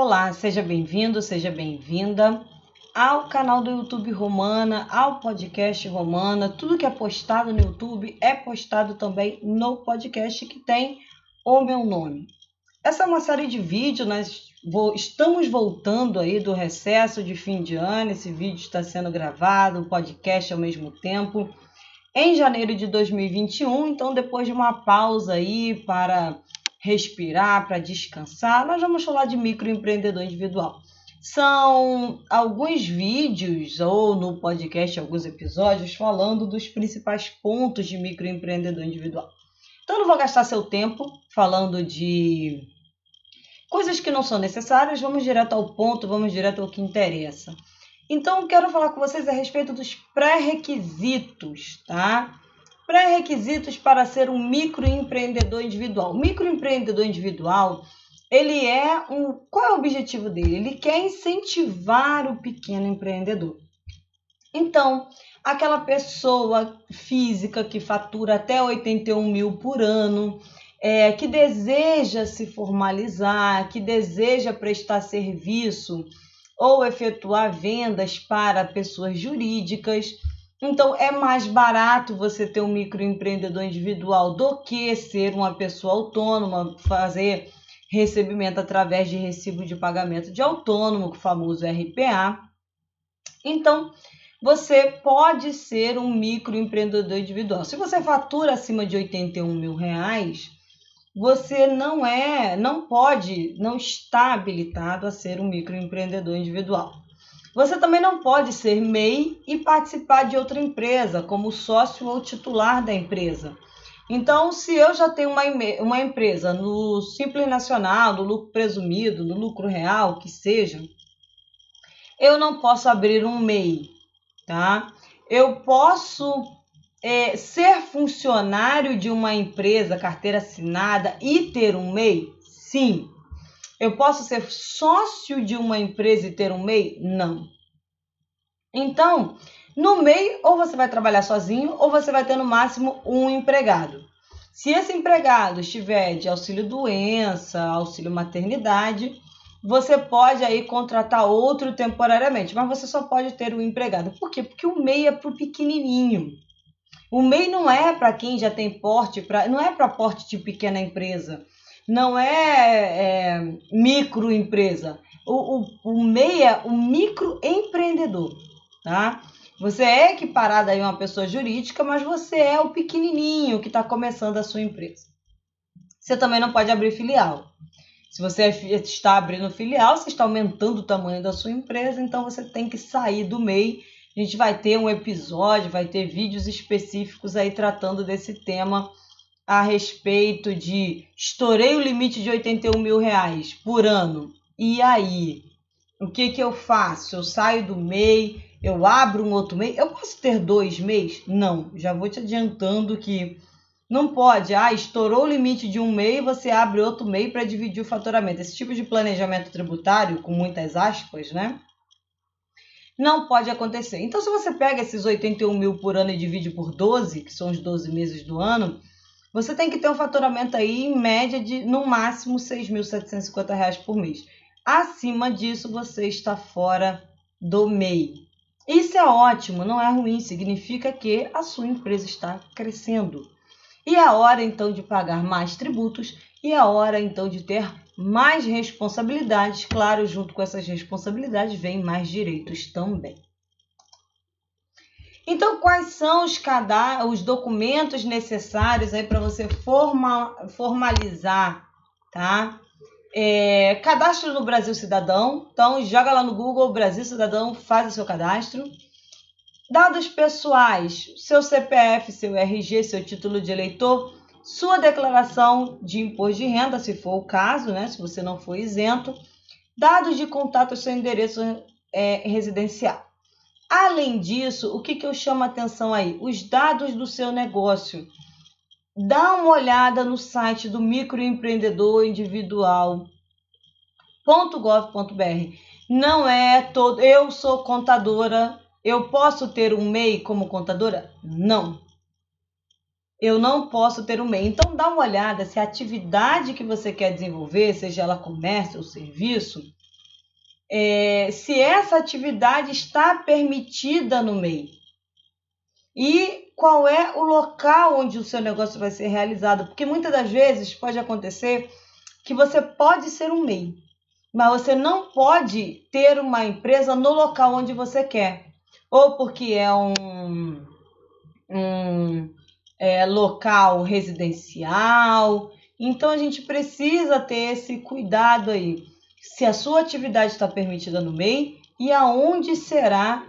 Olá, seja bem-vindo, seja bem-vinda ao canal do YouTube Romana, ao podcast Romana. Tudo que é postado no YouTube é postado também no podcast que tem o meu nome. Essa é uma série de vídeos, nós estamos voltando aí do recesso de fim de ano. Esse vídeo está sendo gravado, o podcast ao mesmo tempo, em janeiro de 2021. Então, depois de uma pausa aí para respirar, para descansar, nós vamos falar de microempreendedor individual. São alguns vídeos ou no podcast alguns episódios falando dos principais pontos de microempreendedor individual. Então, não vou gastar seu tempo falando de coisas que não são necessárias, vamos direto ao ponto, vamos direto ao que interessa. Então, quero falar com vocês a respeito dos pré-requisitos, tá? Pré-requisitos para ser um microempreendedor individual. O microempreendedor individual, ele é um. Qual é o objetivo dele? Ele quer incentivar o pequeno empreendedor. Então, aquela pessoa física que fatura até 81 mil por ano, é, que deseja se formalizar, que deseja prestar serviço ou efetuar vendas para pessoas jurídicas então é mais barato você ter um microempreendedor individual do que ser uma pessoa autônoma, fazer recebimento através de recibo de pagamento de autônomo, o famoso RPA. Então, você pode ser um microempreendedor individual. Se você fatura acima de 81 mil reais, você não é, não pode, não está habilitado a ser um microempreendedor individual. Você também não pode ser MEI e participar de outra empresa, como sócio ou titular da empresa. Então, se eu já tenho uma, uma empresa no Simples Nacional, no lucro presumido, no lucro real, que seja, eu não posso abrir um MEI, tá? Eu posso é, ser funcionário de uma empresa, carteira assinada e ter um MEI? Sim. Eu posso ser sócio de uma empresa e ter um MEI? Não. Então, no MEI, ou você vai trabalhar sozinho, ou você vai ter no máximo um empregado. Se esse empregado estiver de auxílio doença, auxílio maternidade, você pode aí contratar outro temporariamente, mas você só pode ter um empregado. Por quê? Porque o MEI é para o pequenininho. O MEI não é para quem já tem porte, pra, não é para porte de pequena empresa não é, é microempresa. O, o, o MEI é o microempreendedor, tá? Você é equiparado a uma pessoa jurídica, mas você é o pequenininho que está começando a sua empresa. Você também não pode abrir filial. Se você está abrindo filial, você está aumentando o tamanho da sua empresa, então você tem que sair do MEI. A gente vai ter um episódio, vai ter vídeos específicos aí tratando desse tema a respeito de estourei o limite de 81 mil reais por ano. E aí? O que, que eu faço? Eu saio do MEI, eu abro um outro MEI. Eu posso ter dois MEIs? Não, já vou te adiantando que não pode. Ah, estourou o limite de um MEI, você abre outro MEI para dividir o faturamento. Esse tipo de planejamento tributário, com muitas aspas, né? Não pode acontecer. Então, se você pega esses 81 mil por ano e divide por 12, que são os 12 meses do ano, você tem que ter um faturamento aí em média de no máximo R$ 6.750 por mês. Acima disso, você está fora do MEI. Isso é ótimo, não é ruim, significa que a sua empresa está crescendo. E é hora então de pagar mais tributos e é hora então de ter mais responsabilidades. Claro, junto com essas responsabilidades vem mais direitos também. Então, quais são os, os documentos necessários aí para você forma, formalizar, tá? É, cadastro no Brasil Cidadão. Então, joga lá no Google Brasil Cidadão, faz o seu cadastro. Dados pessoais, seu CPF, seu RG, seu título de eleitor, sua declaração de imposto de renda, se for o caso, né? Se você não for isento. Dados de contato, seu endereço é, residencial. Além disso, o que, que eu chamo a atenção aí? Os dados do seu negócio. Dá uma olhada no site do microempreendedor individual.gov.br. Não é todo. Eu sou contadora. Eu posso ter um MEI como contadora? Não. Eu não posso ter um MEI. Então dá uma olhada se a atividade que você quer desenvolver, seja ela comércio ou serviço, é, se essa atividade está permitida no MEI. E qual é o local onde o seu negócio vai ser realizado? Porque muitas das vezes pode acontecer que você pode ser um MEI, mas você não pode ter uma empresa no local onde você quer. Ou porque é um, um é, local residencial. Então a gente precisa ter esse cuidado aí se a sua atividade está permitida no MEI e aonde será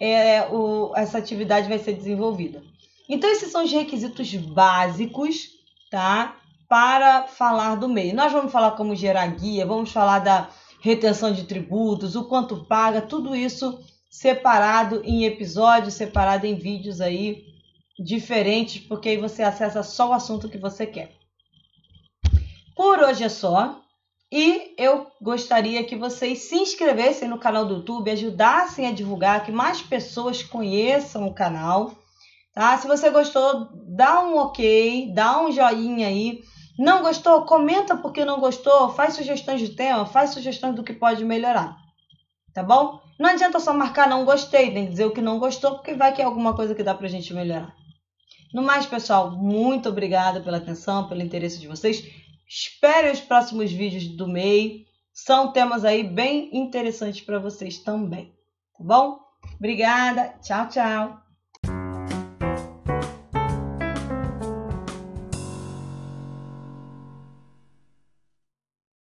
é, o, essa atividade vai ser desenvolvida. Então, esses são os requisitos básicos, tá? Para falar do MEI. Nós vamos falar como gerar guia, vamos falar da retenção de tributos, o quanto paga, tudo isso separado em episódios, separado em vídeos aí diferentes, porque aí você acessa só o assunto que você quer. Por hoje é só. E eu gostaria que vocês se inscrevessem no canal do YouTube, ajudassem a divulgar, que mais pessoas conheçam o canal. Tá? Se você gostou, dá um ok, dá um joinha aí. Não gostou? Comenta porque não gostou, faz sugestões de tema, faz sugestões do que pode melhorar. Tá bom? Não adianta só marcar não gostei, que dizer o que não gostou, porque vai que é alguma coisa que dá pra gente melhorar. No mais, pessoal, muito obrigada pela atenção, pelo interesse de vocês. Espere os próximos vídeos do MEI. São temas aí bem interessantes para vocês também. Tá bom? Obrigada. Tchau, tchau.